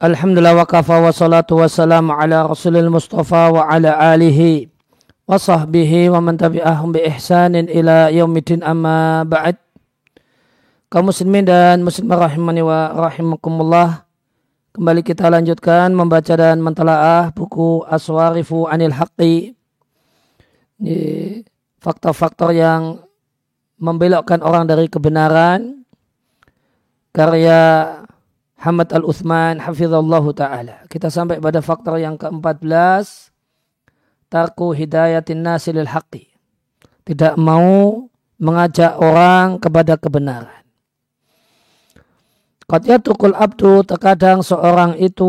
Alhamdulillah wa kafa wa salatu wa salam ala rasulil mustafa wa ala alihi wa sahbihi wa man tabi'ahum bi ihsanin ila yaumidin amma ba'd. Kaum muslimin dan muslimah rahimani wa rahimakumullah kembali kita lanjutkan membaca dan mentelaah buku Aswarifu Anil Haqqi. Faktor-faktor yang membelokkan orang dari kebenaran karya Hamad Al-Uthman hafizallahu taala. Kita sampai pada faktor yang ke-14 tarku hidayatin nasi lil haqqi. Tidak mau mengajak orang kepada kebenaran. Qad yatukul abdu terkadang seorang itu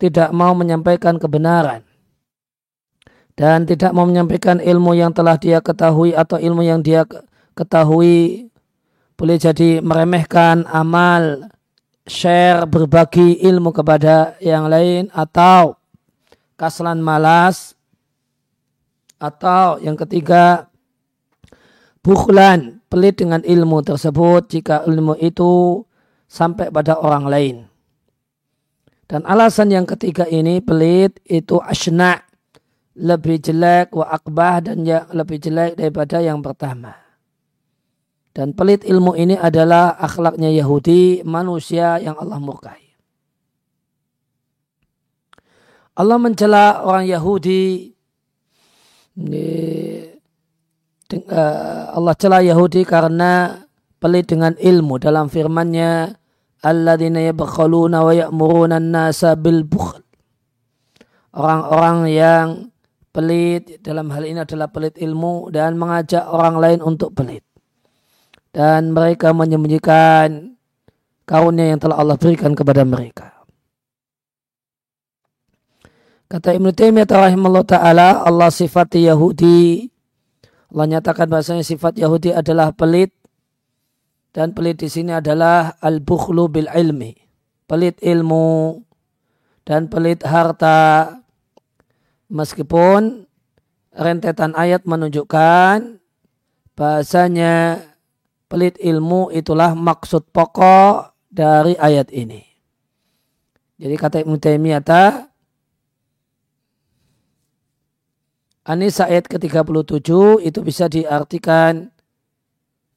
tidak mau menyampaikan kebenaran dan tidak mau menyampaikan ilmu yang telah dia ketahui atau ilmu yang dia ketahui boleh jadi meremehkan amal share berbagi ilmu kepada yang lain atau kaslan malas atau yang ketiga bukhlan pelit dengan ilmu tersebut jika ilmu itu sampai pada orang lain. Dan alasan yang ketiga ini pelit itu asna lebih jelek wa akbah dan yang lebih jelek daripada yang pertama. Dan pelit ilmu ini adalah akhlaknya Yahudi, manusia yang Allah murkai. Allah mencela orang Yahudi. Eh, Allah cela Yahudi karena pelit dengan ilmu dalam firman-Nya alladzina yabkhaluna wa ya'muruna an-nasa bil bukhl. Orang-orang yang pelit dalam hal ini adalah pelit ilmu dan mengajak orang lain untuk pelit dan mereka menyembunyikan karunia yang telah Allah berikan kepada mereka. Kata Ibn Taimiyah rahimahullah ta'ala, Allah sifat Yahudi. Allah nyatakan bahasanya sifat Yahudi adalah pelit. Dan pelit di sini adalah al-bukhlu bil ilmi. Pelit ilmu dan pelit harta. Meskipun rentetan ayat menunjukkan bahasanya pelit ilmu itulah maksud pokok dari ayat ini. Jadi kata Ibn Taimiyah Anis ayat ke-37 itu bisa diartikan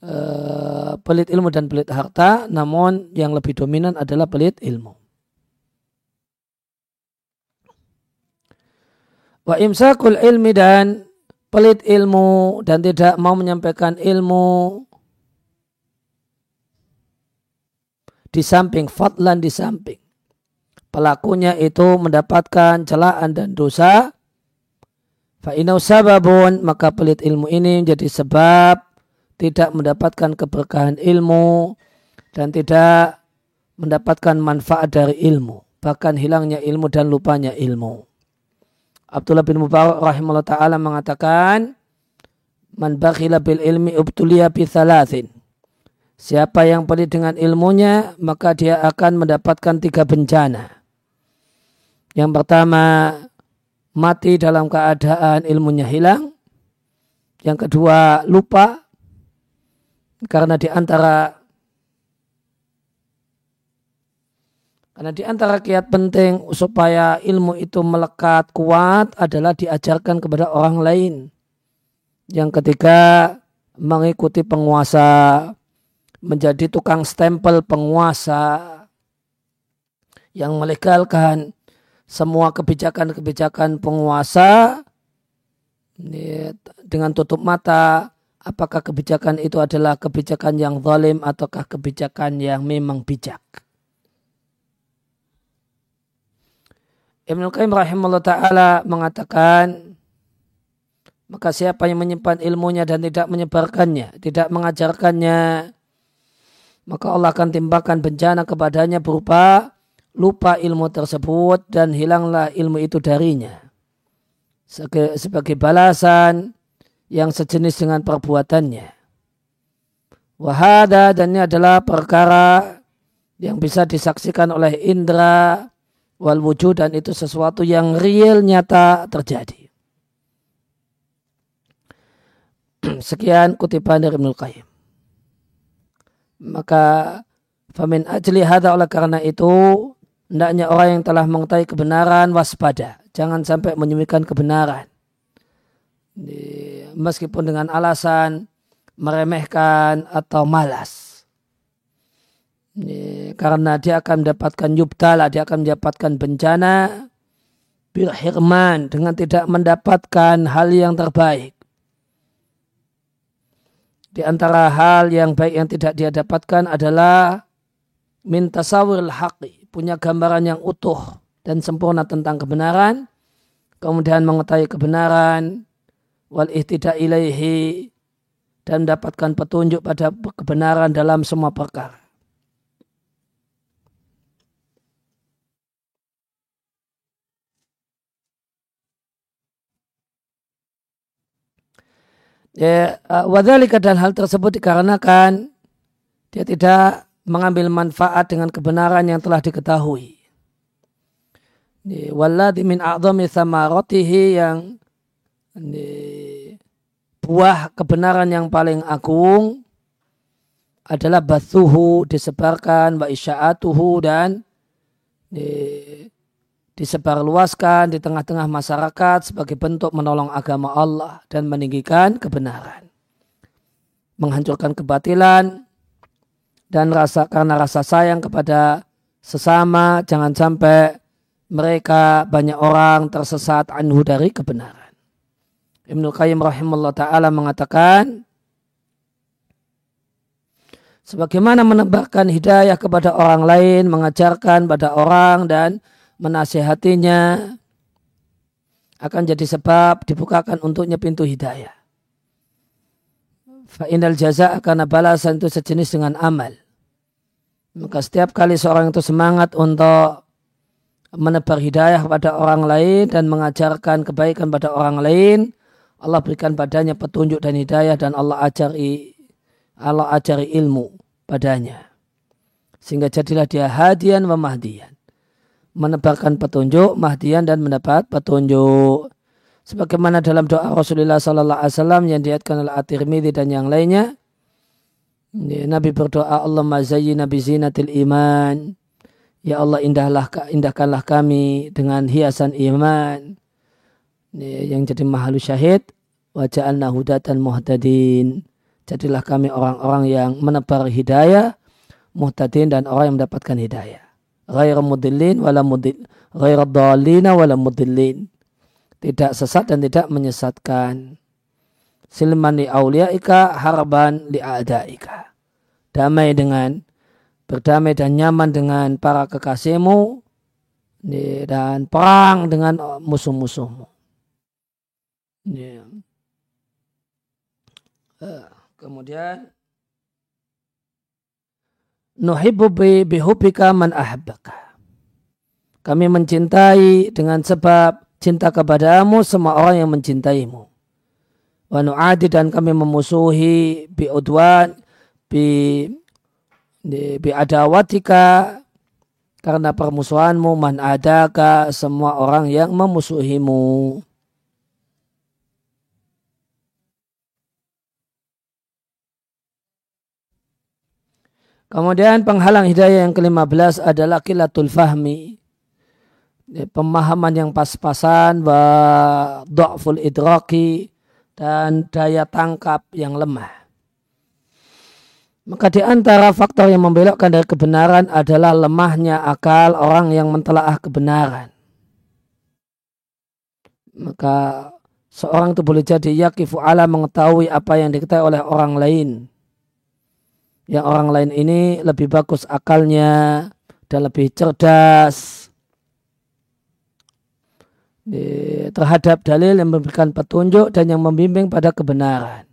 uh, pelit ilmu dan pelit harta, namun yang lebih dominan adalah pelit ilmu. Wa imsakul ilmi dan pelit ilmu dan tidak mau menyampaikan ilmu di samping fadlan di samping. Pelakunya itu mendapatkan celaan dan dosa. Fa'inau sababun maka pelit ilmu ini menjadi sebab tidak mendapatkan keberkahan ilmu dan tidak mendapatkan manfaat dari ilmu bahkan hilangnya ilmu dan lupanya ilmu. Abdullah bin Mubarak rahimahullah ta'ala mengatakan man bakhila bil ilmi ubtuliya bi thalathin Siapa yang pelit dengan ilmunya, maka dia akan mendapatkan tiga bencana. Yang pertama, mati dalam keadaan ilmunya hilang. Yang kedua, lupa. Karena di antara karena di antara kiat penting supaya ilmu itu melekat kuat adalah diajarkan kepada orang lain. Yang ketiga, mengikuti penguasa menjadi tukang stempel penguasa yang melegalkan semua kebijakan-kebijakan penguasa dengan tutup mata apakah kebijakan itu adalah kebijakan yang zalim ataukah kebijakan yang memang bijak. Ibnu Qayyim rahimahullah ta'ala mengatakan maka siapa yang menyimpan ilmunya dan tidak menyebarkannya, tidak mengajarkannya, maka Allah akan timpakan bencana kepadanya berupa lupa ilmu tersebut dan hilanglah ilmu itu darinya. Sebagai balasan yang sejenis dengan perbuatannya. Wahada dan ini adalah perkara yang bisa disaksikan oleh indera wal wujud dan itu sesuatu yang real nyata terjadi. Sekian kutipan dari Ibnul Qayyim. Maka famin ajli hada oleh karena itu hendaknya orang yang telah mengetahui kebenaran waspada. Jangan sampai menyembunyikan kebenaran. Meskipun dengan alasan meremehkan atau malas. Karena dia akan mendapatkan yubtala, dia akan mendapatkan bencana birhirman dengan tidak mendapatkan hal yang terbaik. Di antara hal yang baik yang tidak dia dapatkan adalah minta sawil haqi, punya gambaran yang utuh dan sempurna tentang kebenaran, kemudian mengetahui kebenaran, wal ihtidak ilaihi, dan mendapatkan petunjuk pada kebenaran dalam semua perkara. Ya, uh, wadhalika dan hal tersebut dikarenakan dia tidak mengambil manfaat dengan kebenaran yang telah diketahui. Walladhi min a'zami samaratihi yang buah kebenaran yang paling agung adalah bathuhu disebarkan wa isya'atuhu dan disebarluaskan di tengah-tengah masyarakat sebagai bentuk menolong agama Allah dan meninggikan kebenaran. Menghancurkan kebatilan dan rasa karena rasa sayang kepada sesama jangan sampai mereka banyak orang tersesat anhu dari kebenaran. Ibnu Qayyim rahimahullah taala mengatakan sebagaimana menambahkan hidayah kepada orang lain, mengajarkan pada orang dan menasehatinya akan jadi sebab dibukakan untuknya pintu hidayah. Fa'inal jaza akan balasan itu sejenis dengan amal. Maka setiap kali seorang itu semangat untuk menebar hidayah kepada orang lain dan mengajarkan kebaikan pada orang lain, Allah berikan padanya petunjuk dan hidayah dan Allah ajari Allah ajari ilmu padanya. Sehingga jadilah dia hadian wa mahdian menebarkan petunjuk, mahdian dan mendapat petunjuk. Sebagaimana dalam doa Rasulullah Sallallahu Alaihi Wasallam yang diatkan oleh At-Tirmidzi dan yang lainnya, Nabi berdoa Allah mazayyi Nabi zinatil iman. Ya Allah indahlah indahkanlah kami dengan hiasan iman. Yang jadi mahalu syahid waja'alna hudatan muhtadin. Jadilah kami orang-orang yang menebar hidayah, muhtadin dan orang yang mendapatkan hidayah ghair mudillin wala mudil ghair dhalina wala mudillin. Tidak sesat dan tidak menyesatkan. Silman li auliaika harban li a'daika. Damai dengan berdamai dan nyaman dengan para kekasihmu dan perang dengan musuh-musuhmu. Kemudian nuhibbu bihubika man ahabbaka. Kami mencintai dengan sebab cinta kepadamu semua orang yang mencintaimu. Wa nu'adi dan kami memusuhi bi udwan bi bi adawatika karena permusuhanmu man adaka semua orang yang memusuhimu. Kemudian penghalang hidayah yang ke-15 adalah kilatul fahmi. Pemahaman yang pas-pasan, wa do'ful idraki, dan daya tangkap yang lemah. Maka di antara faktor yang membelokkan dari kebenaran adalah lemahnya akal orang yang mentelaah kebenaran. Maka seorang itu boleh jadi yakifu ala mengetahui apa yang diketahui oleh orang lain yang orang lain ini lebih bagus akalnya dan lebih cerdas terhadap dalil yang memberikan petunjuk dan yang membimbing pada kebenaran.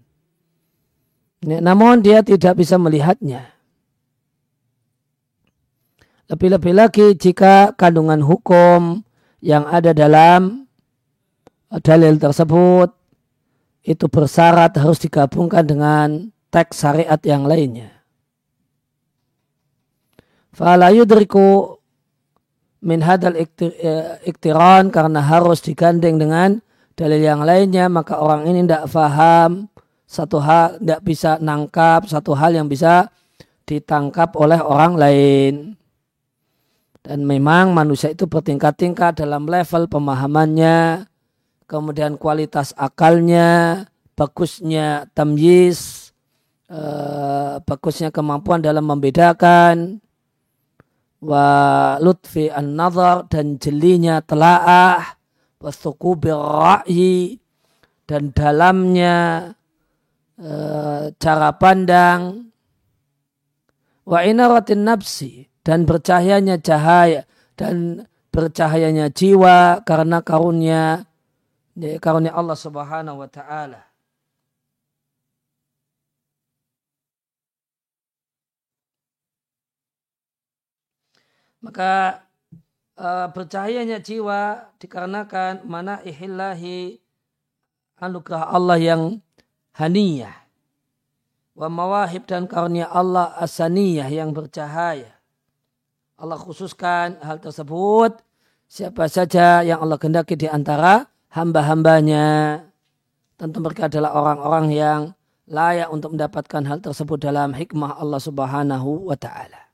Namun dia tidak bisa melihatnya. Lebih-lebih lagi jika kandungan hukum yang ada dalam dalil tersebut itu bersyarat harus digabungkan dengan teks syariat yang lainnya. Fala yudriku min hadal eh, iktiran karena harus digandeng dengan dalil yang lainnya maka orang ini tidak faham satu hal tidak bisa nangkap satu hal yang bisa ditangkap oleh orang lain. Dan memang manusia itu bertingkat-tingkat dalam level pemahamannya, kemudian kualitas akalnya, bagusnya tamyiz, uh, bagusnya kemampuan dalam membedakan, wa lutfi an-nazar dan jelinya telaah, wasuku birra'yi dan dalamnya uh, cara pandang, wa inaratin nafsi dan bercahayanya cahaya dan bercahayanya jiwa karena karunia karunia Allah Subhanahu wa taala. Maka uh, bercahayanya jiwa dikarenakan mana ihillahi anugerah Allah yang haniyah wa mawahib dan karunia Allah asaniyah yang bercahaya Allah khususkan hal tersebut siapa saja yang Allah kehendaki di antara hamba-hambanya. Tentu mereka adalah orang-orang yang layak untuk mendapatkan hal tersebut dalam hikmah Allah Subhanahu wa taala.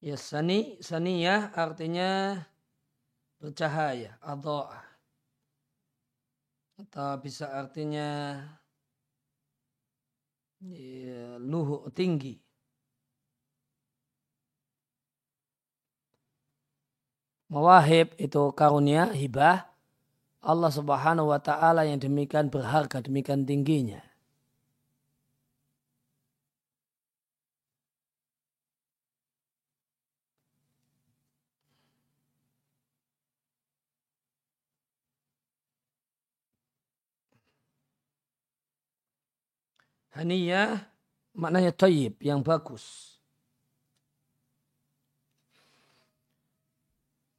Ya sani, saniyah artinya bercahaya, adha'ah. Atau bisa artinya ya, luhu, tinggi. Mawahib itu karunia, hibah. Allah subhanahu wa ta'ala yang demikian berharga, demikian tingginya. Haniyah maknanya tayyib, yang bagus.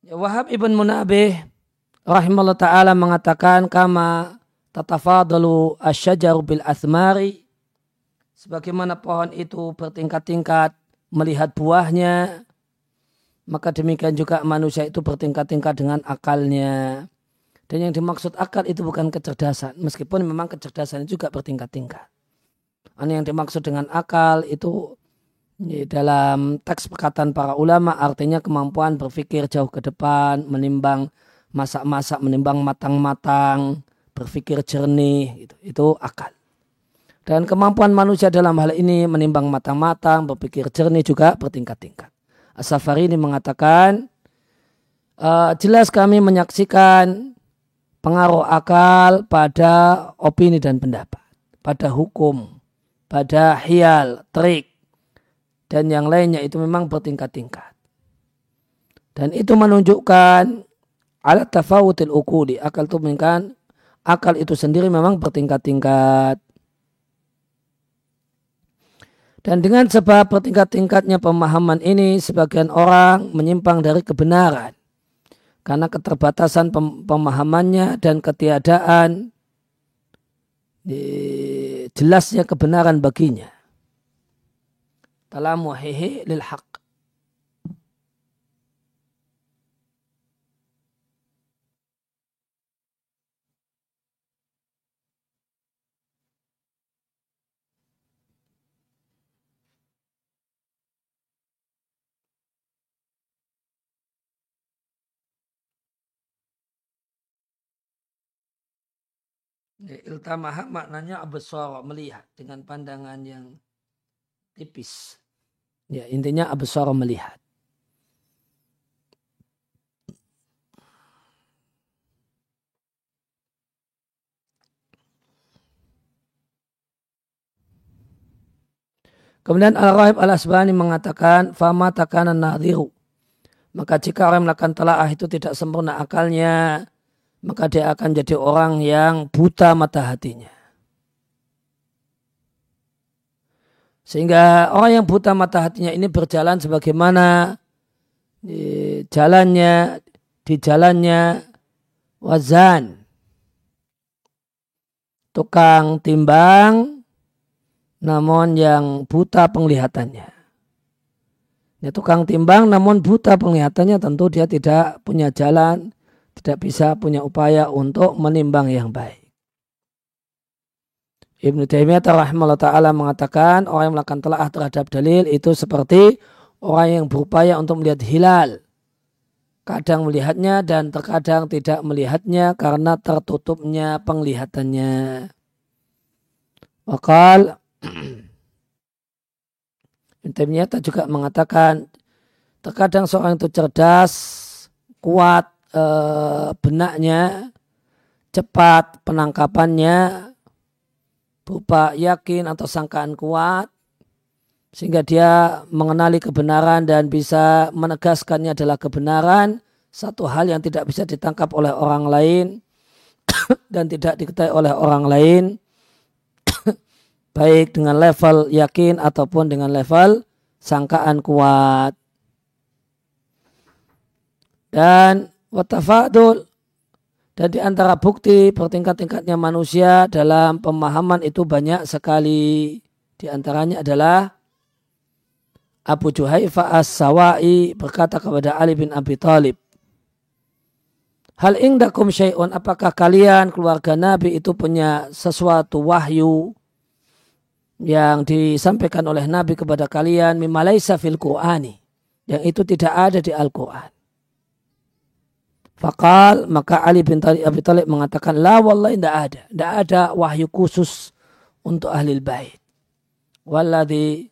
Ya, Wahab ibn Munabih rahimahullah ta'ala mengatakan kama tatafadalu asyajaru bil asmari sebagaimana pohon itu bertingkat-tingkat melihat buahnya maka demikian juga manusia itu bertingkat-tingkat dengan akalnya dan yang dimaksud akal itu bukan kecerdasan meskipun memang kecerdasan juga bertingkat-tingkat Ini yang dimaksud dengan akal itu dalam teks perkataan para ulama artinya kemampuan berpikir jauh ke depan, menimbang masak-masak, menimbang matang-matang, berpikir jernih, itu, itu akal. Dan kemampuan manusia dalam hal ini menimbang matang-matang, berpikir jernih juga bertingkat-tingkat. As-Safari ini mengatakan, e, jelas kami menyaksikan pengaruh akal pada opini dan pendapat, pada hukum, pada hial, trik, dan yang lainnya itu memang bertingkat-tingkat. Dan itu menunjukkan alat tafawutil ukuli. Akal itu menunjukkan akal itu sendiri memang bertingkat-tingkat. Dan dengan sebab bertingkat-tingkatnya pemahaman ini, sebagian orang menyimpang dari kebenaran. Karena keterbatasan pemahamannya dan ketiadaan jelasnya kebenaran baginya. Dalam wahihi lil haq. Iltamaha maknanya abesor melihat dengan pandangan yang tipis. Ya intinya abesor melihat. Kemudian Al-Rahib Al-Asbani mengatakan, Fama takanan nadhiru. Maka jika orang melakukan telaah itu tidak sempurna akalnya, maka dia akan jadi orang yang buta mata hatinya. Sehingga orang yang buta mata hatinya ini berjalan sebagaimana jalannya di jalannya wazan. Tukang timbang namun yang buta penglihatannya. Ya, tukang timbang namun buta penglihatannya tentu dia tidak punya jalan, tidak bisa punya upaya untuk menimbang yang baik. Ibnu Taimiyah rahimahullah taala mengatakan orang yang melakukan telah terhadap dalil itu seperti orang yang berupaya untuk melihat hilal kadang melihatnya dan terkadang tidak melihatnya karena tertutupnya penglihatannya. Wakal Intimnya juga mengatakan terkadang seorang itu cerdas, kuat e, benaknya, cepat penangkapannya, berupa yakin atau sangkaan kuat, sehingga dia mengenali kebenaran dan bisa menegaskannya adalah kebenaran satu hal yang tidak bisa ditangkap oleh orang lain dan tidak diketahui oleh orang lain baik dengan level yakin ataupun dengan level sangkaan kuat. Dan watafadul dan di antara bukti bertingkat-tingkatnya manusia dalam pemahaman itu banyak sekali. Di antaranya adalah Abu Juhaifa as-Sawai berkata kepada Ali bin Abi Thalib, Hal ingdakum syai'un, apakah kalian keluarga Nabi itu punya sesuatu wahyu yang disampaikan oleh Nabi kepada kalian? Mimalaisa fil Qur'ani. Yang itu tidak ada di Al-Quran. Fakal maka Ali bin Talib, Abi Talib mengatakan la wallahi tidak ada. Tidak ada wahyu khusus untuk ahli bait. Walladhi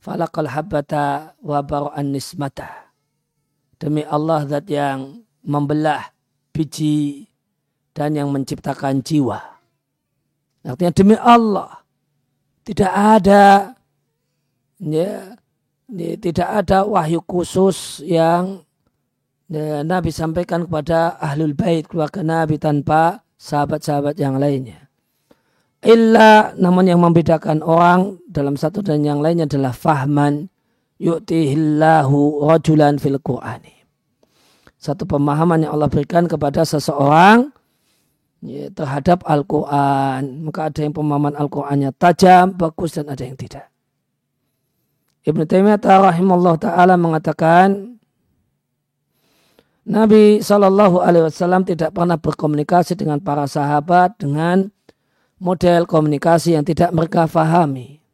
falakal habbata wa bara'an nismata. Demi Allah zat yang membelah biji dan yang menciptakan jiwa. Artinya demi Allah tidak ada ya, tidak ada wahyu khusus yang ya, Nabi sampaikan kepada ahlul bait keluarga Nabi tanpa sahabat-sahabat yang lainnya. Illa namun yang membedakan orang dalam satu dan yang lainnya adalah fahman yu'tihillahu rajulan fil Qur'ani. Satu pemahaman yang Allah berikan kepada seseorang ya, terhadap Al-Quran. Maka ada yang pemahaman Al-Qurannya tajam, bagus dan ada yang tidak. Ibn Taimiyah rahimahullah ta'ala mengatakan Nabi Shallallahu Alaihi Wasallam tidak pernah berkomunikasi dengan para sahabat dengan model komunikasi yang tidak mereka fahami.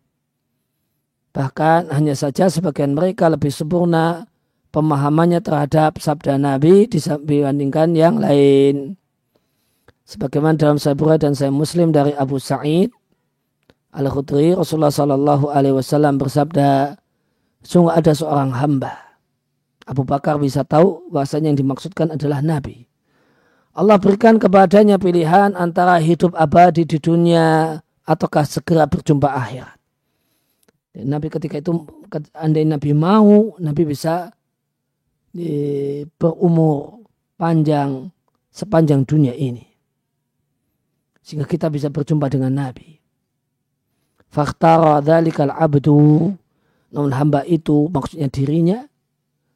Bahkan hanya saja sebagian mereka lebih sempurna pemahamannya terhadap sabda Nabi dibandingkan yang lain. Sebagaimana dalam Sahih dan Sahih Muslim dari Abu Sa'id Al-Khudri Rasulullah Sallallahu Alaihi Wasallam bersabda, sungguh ada seorang hamba. Abu Bakar bisa tahu bahasanya yang dimaksudkan adalah Nabi. Allah berikan kepadanya pilihan antara hidup abadi di dunia ataukah segera berjumpa akhirat. Nabi ketika itu, andai Nabi mau, Nabi bisa di, berumur panjang sepanjang dunia ini. Sehingga kita bisa berjumpa dengan Nabi. Fakhtara dhalikal abdu. Namun hamba itu maksudnya dirinya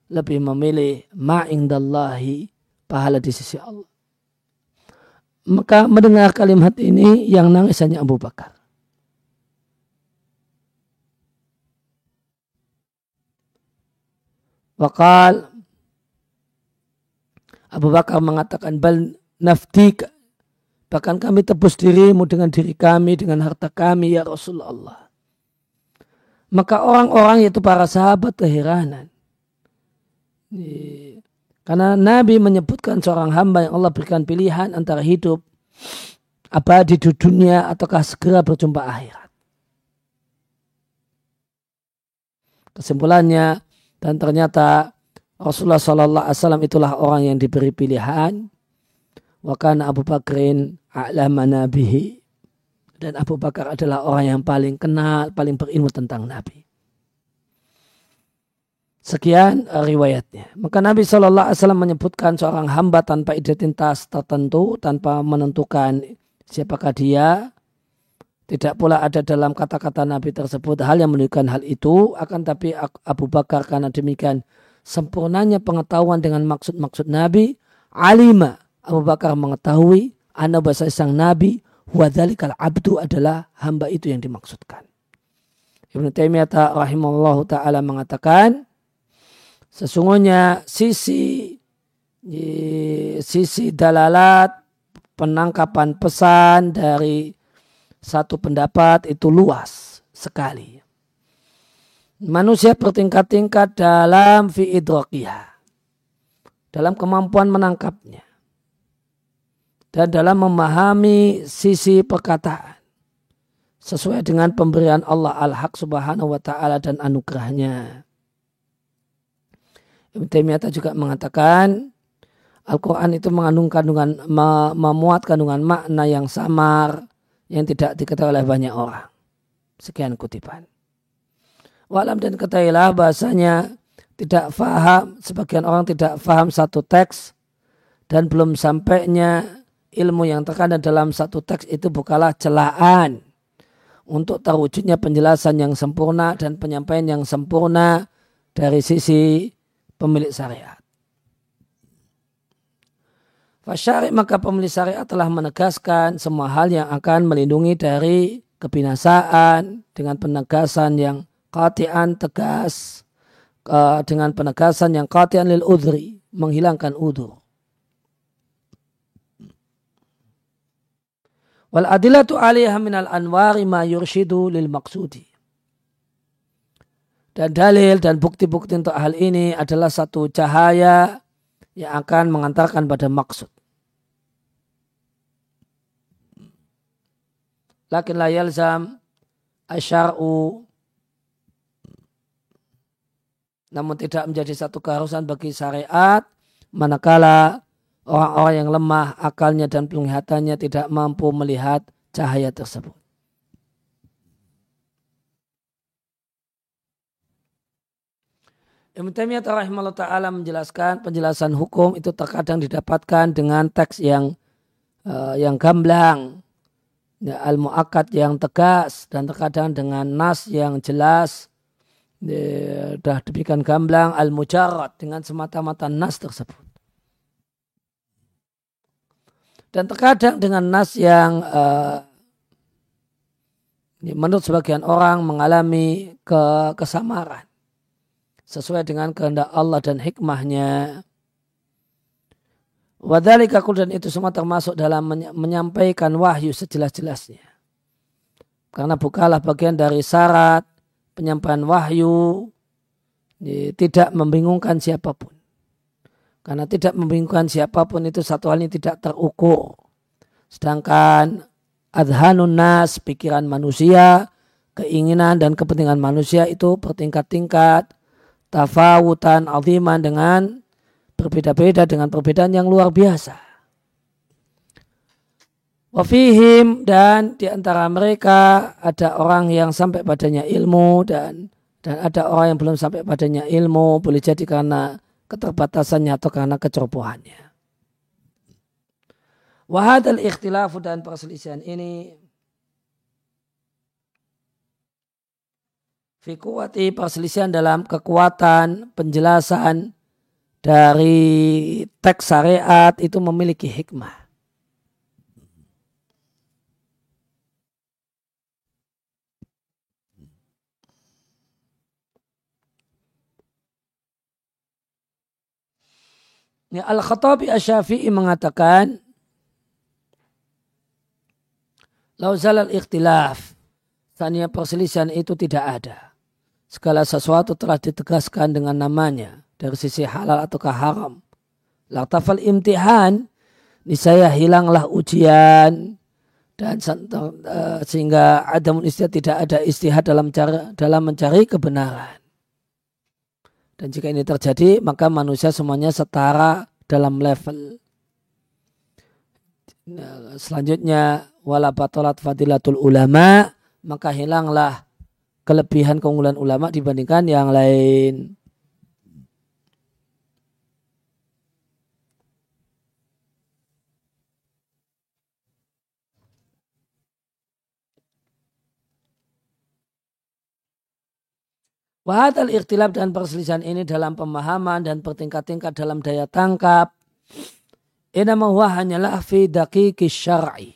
lebih memilih ma'indallahi pahala di sisi Allah. Maka mendengar kalimat ini yang nangis hanya Abu Bakar. Wakal Abu Bakar mengatakan bal bahkan kami tebus dirimu dengan diri kami dengan harta kami ya Rasulullah. Maka orang-orang yaitu para sahabat keheranan. Karena Nabi menyebutkan seorang hamba yang Allah berikan pilihan antara hidup abadi di dunia ataukah segera berjumpa akhirat. Kesimpulannya dan ternyata Rasulullah Sallallahu Alaihi Wasallam itulah orang yang diberi pilihan. Wakan Abu Bakrin a'lama nabihi dan Abu Bakar adalah orang yang paling kenal, paling berilmu tentang Nabi. Sekian uh, riwayatnya. Maka Nabi Shallallahu Alaihi Wasallam menyebutkan seorang hamba tanpa identitas tertentu, tanpa menentukan siapakah dia. Tidak pula ada dalam kata-kata Nabi tersebut hal yang menunjukkan hal itu. Akan tapi Abu Bakar karena demikian sempurnanya pengetahuan dengan maksud-maksud Nabi, alima Abu Bakar mengetahui anak bahasa sang nabi wadhalikal abdu adalah hamba itu yang dimaksudkan. Ibnu Taimiyah rahimahullah taala mengatakan sesungguhnya sisi sisi dalalat penangkapan pesan dari satu pendapat itu luas sekali. Manusia bertingkat-tingkat dalam fi dalam kemampuan menangkapnya dan dalam memahami sisi perkataan sesuai dengan pemberian Allah al-haq subhanahu wa ta'ala dan anugerahnya. Ibn Taimiyah juga mengatakan Al-Quran itu mengandung kandungan, memuat kandungan makna yang samar yang tidak diketahui oleh banyak orang. Sekian kutipan. Walam dan ketahuilah bahasanya tidak faham, sebagian orang tidak faham satu teks dan belum sampainya ilmu yang terkandung dalam satu teks itu bukanlah celaan untuk terwujudnya penjelasan yang sempurna dan penyampaian yang sempurna dari sisi pemilik syariat. Fasyari maka pemilik syariat telah menegaskan semua hal yang akan melindungi dari kebinasaan dengan penegasan yang katian tegas dengan penegasan yang katian lil udri menghilangkan udur. Wal adilatu alaiha minal anwari ma yurshidu lil maksudi. Dan dalil dan bukti-bukti untuk hal ini adalah satu cahaya yang akan mengantarkan pada maksud. Lakin la yalzam asyar'u namun tidak menjadi satu keharusan bagi syariat manakala orang-orang yang lemah akalnya dan penglihatannya tidak mampu melihat cahaya tersebut. Ibn Taimiyah rahimahullah ta'ala menjelaskan penjelasan hukum itu terkadang didapatkan dengan teks yang uh, yang gamblang, ya, al-mu'akad yang tegas dan terkadang dengan nas yang jelas. Ya, dah demikian gamblang al-mujarrad dengan semata-mata nas tersebut. Dan terkadang dengan nas yang uh, menurut sebagian orang mengalami ke kesamaran sesuai dengan kehendak Allah dan hikmahnya. Wadhalika dan itu semua termasuk dalam menyampaikan wahyu sejelas-jelasnya. Karena bukalah bagian dari syarat penyampaian wahyu tidak membingungkan siapa pun. Karena tidak membingungkan siapa pun itu satu hal ini tidak terukur. Sedangkan adhanun nas, pikiran manusia, keinginan dan kepentingan manusia itu bertingkat-tingkat, tafawutan aziman dengan berbeda-beda dengan perbedaan yang luar biasa. Wafihim dan di antara mereka ada orang yang sampai padanya ilmu dan dan ada orang yang belum sampai padanya ilmu boleh jadi karena keterbatasannya atau karena kecerobohannya. Wahadal ikhtilafu dan perselisihan ini Fikuwati perselisihan dalam kekuatan penjelasan dari teks syariat itu memiliki hikmah. Ya, Al-Khattabi Asyafi'i mengatakan Lauzal al-ikhtilaf Tanya perselisihan itu tidak ada. Segala sesuatu telah ditegaskan dengan namanya dari sisi halal ataukah haram. Laktafal imtihan niscaya hilanglah ujian dan eh, sehingga ada istihad tidak ada istihad dalam cara dalam mencari kebenaran. Dan jika ini terjadi, maka manusia semuanya setara dalam level. Nah, selanjutnya, wala batalat fadilatul ulama, maka hilanglah kelebihan keunggulan ulama dibandingkan yang lain. Wahadal ikhtilaf dan perselisihan ini dalam pemahaman dan bertingkat-tingkat dalam daya tangkap Inama huwa hanyalah fi daqiqi syar'i.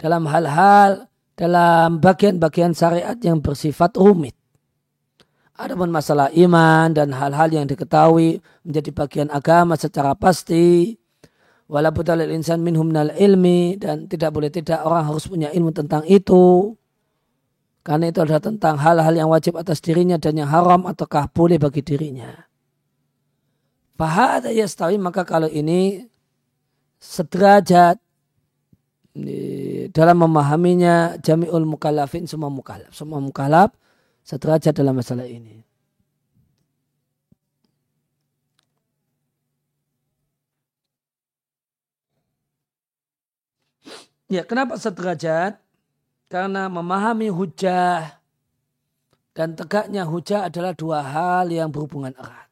Dalam hal-hal, dalam bagian-bagian syariat yang bersifat rumit. Adapun masalah iman dan hal-hal yang diketahui menjadi bagian agama secara pasti. Walaupun dalil insan minhum nal ilmi dan tidak boleh tidak orang harus punya ilmu tentang itu. Karena itu adalah tentang hal-hal yang wajib atas dirinya dan yang haram ataukah boleh bagi dirinya. Fahada yastawi maka kalau ini sederajat dalam memahaminya jami'ul mukallafin semua mukallaf. Semua mukallaf sederajat dalam masalah ini. Ya, kenapa sederajat? Karena memahami hujah dan tegaknya hujah adalah dua hal yang berhubungan erat.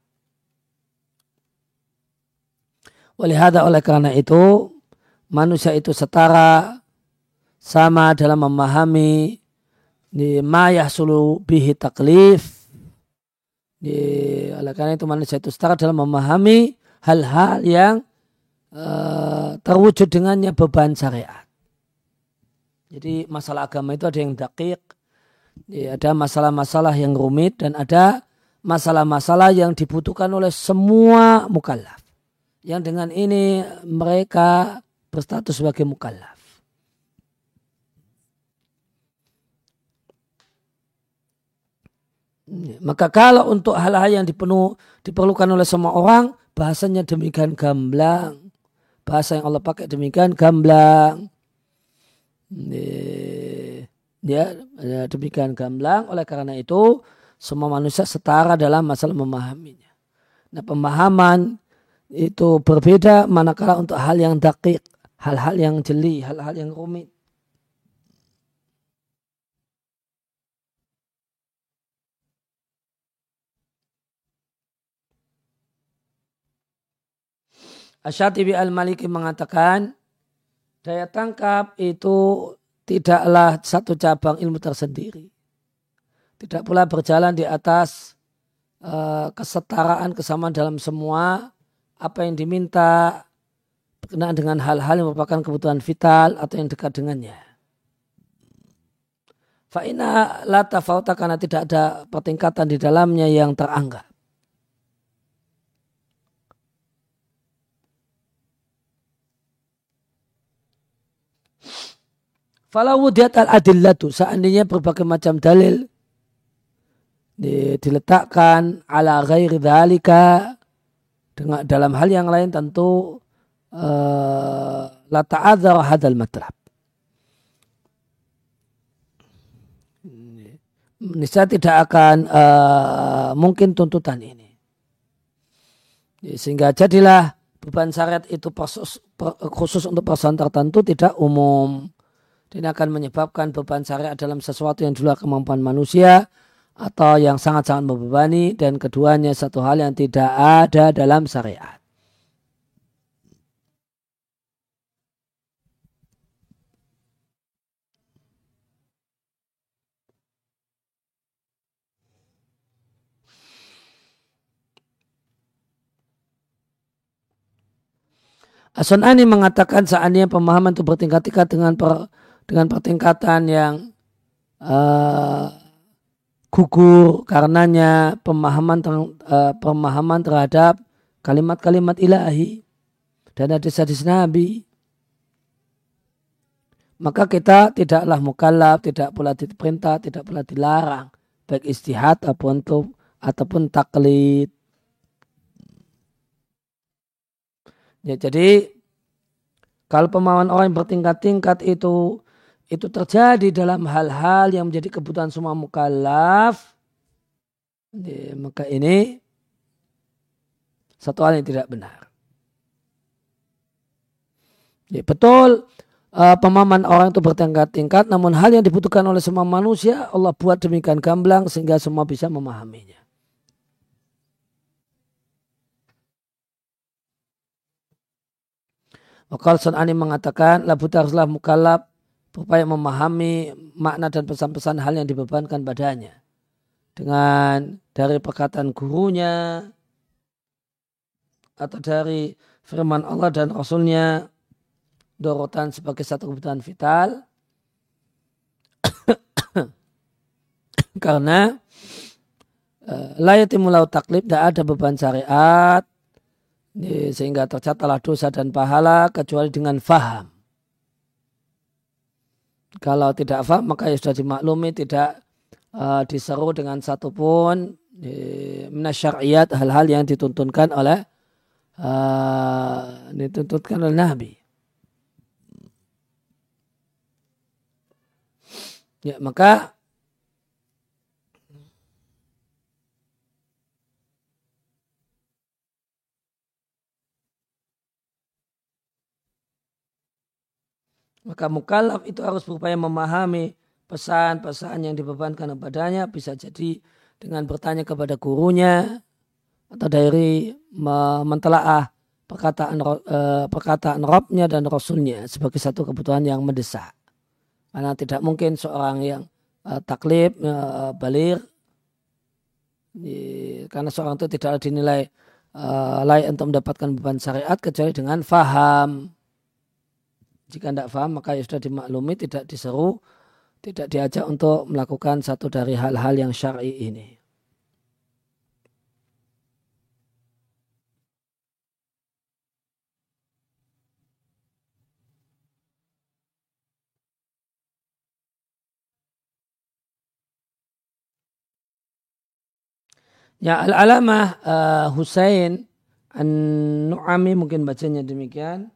Walihada oleh karena itu manusia itu setara sama dalam memahami di mayah sulu bihi taklif. Di, oleh karena itu manusia itu setara dalam memahami hal-hal yang uh, terwujud dengannya beban syariat. Jadi masalah agama itu ada yang dakik, ada masalah-masalah yang rumit dan ada masalah-masalah yang dibutuhkan oleh semua mukallaf yang dengan ini mereka berstatus sebagai mukallaf. Maka kalau untuk hal-hal yang dipenuh, diperlukan oleh semua orang, bahasanya demikian gamblang. Bahasa yang Allah pakai demikian gamblang. Ya, ya, demikian gamblang. Oleh karena itu, semua manusia setara dalam masalah memahaminya. Nah, pemahaman itu berbeda manakala untuk hal yang dakik, hal-hal yang jeli, hal-hal yang rumit. Asyatibi al-Maliki mengatakan, daya tangkap itu tidaklah satu cabang ilmu tersendiri. Tidak pula berjalan di atas uh, kesetaraan kesamaan dalam semua apa yang diminta berkenaan dengan hal-hal yang merupakan kebutuhan vital atau yang dekat dengannya. Fa'ina la tafauta karena tidak ada pertingkatan di dalamnya yang teranggap. Falau wudiat al-adillatu, seandainya berbagai macam dalil diletakkan ala ghairi dhalika dengan dalam hal yang lain tentu la ta'adzar hadal matlab. Niscaya tidak akan uh, mungkin tuntutan ini. Sehingga jadilah beban syariat itu khusus, khusus untuk persoalan tertentu tidak umum. Ini akan menyebabkan beban syariat dalam sesuatu yang dulu kemampuan manusia atau yang sangat-sangat membebani dan keduanya satu hal yang tidak ada dalam syariat. Asunani mengatakan seandainya pemahaman itu bertingkat-tingkat dengan per, dengan pertingkatan yang uh, gugur karenanya pemahaman uh, pemahaman terhadap kalimat-kalimat ilahi dan hadis-hadis Nabi maka kita tidaklah mukallaf, tidak pula diperintah, tidak pula dilarang baik istihad ataupun ataupun taklid. Ya, jadi kalau pemahaman orang yang bertingkat-tingkat itu itu terjadi dalam hal-hal yang menjadi kebutuhan semua mukallaf, maka ini satu hal yang tidak benar. Ya, betul uh, pemahaman orang itu bertingkat-tingkat, namun hal yang dibutuhkan oleh semua manusia Allah buat demikian gamblang sehingga semua bisa memahaminya. Wakal Ani mengatakan, labuta haruslah mukallaf berupaya memahami makna dan pesan-pesan hal yang dibebankan padanya. Dengan dari perkataan gurunya atau dari firman Allah dan Rasulnya dorotan sebagai satu kebutuhan vital karena uh, layatimulau taklif tidak ada beban syariat sehingga tercatatlah dosa dan pahala kecuali dengan faham kalau tidak faham maka ya sudah dimaklumi tidak uh, diseru dengan satupun menasyariat hal-hal yang dituntunkan oleh uh, dituntutkan oleh Nabi. Ya, maka maka mukallaf itu harus berupaya memahami pesan-pesan yang dibebankan kepadanya bisa jadi dengan bertanya kepada gurunya atau dari mentelaah perkataan eh, perkataan Robnya dan Rasulnya sebagai satu kebutuhan yang mendesak. Karena tidak mungkin seorang yang uh, taklib, uh, balir, karena seorang itu tidak dinilai uh, layak untuk mendapatkan beban syariat kecuali dengan faham. Jika tidak faham maka ya sudah dimaklumi, tidak diseru tidak diajak untuk melakukan satu dari hal-hal yang syar'i ini. Ya al-alamah uh, Husain An-Nu'ami mungkin bacanya demikian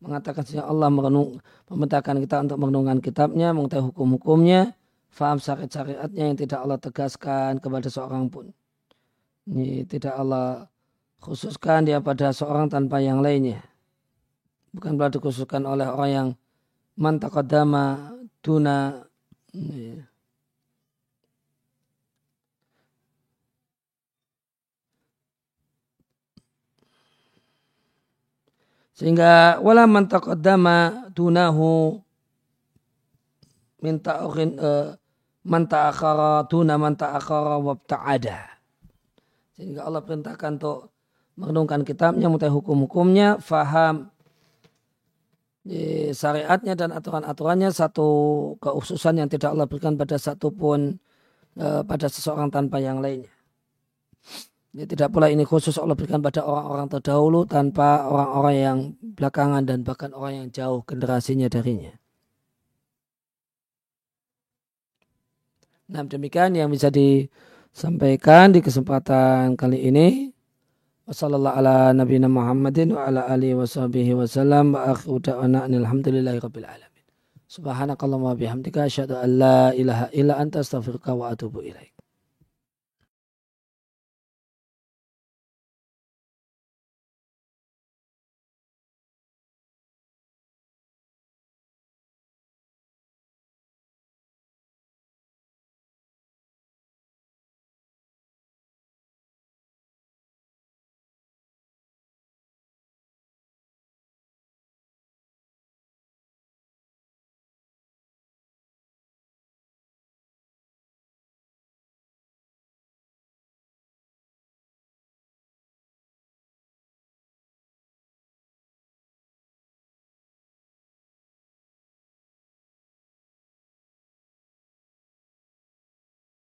mengatakan sehingga Allah merenung, memerintahkan kita untuk merenungkan kitabnya, mengetahui hukum-hukumnya, faham syariat-syariatnya yang tidak Allah tegaskan kepada seorang pun. Ini tidak Allah khususkan dia pada seorang tanpa yang lainnya. Bukan berarti dikhususkan oleh orang yang mantakadama tuna. Ini. Sehingga wala man taqaddama dunahu minta ta'akhin uh, man ta'akhara tuna man ta'akhara wabta'ada. Sehingga Allah perintahkan untuk merenungkan kitabnya, mengetahui hukum-hukumnya, faham syariatnya dan aturan-aturannya satu keususan yang tidak Allah berikan pada satupun uh, pada seseorang tanpa yang lainnya. Ini tidak pula ini khusus Allah berikan pada orang-orang terdahulu tanpa orang-orang yang belakangan dan bahkan orang yang jauh generasinya darinya. Nah demikian yang bisa disampaikan di kesempatan kali ini. Wassalamualaikum ala nabiyina Muhammadin wa ala alihi wa sahbihi wa sallam wa akhiru da'wana alhamdulillahi rabbil alamin. Subhanakallahumma bihamdika asyhadu an la ilaha illa anta astaghfiruka wa atubu ilaik.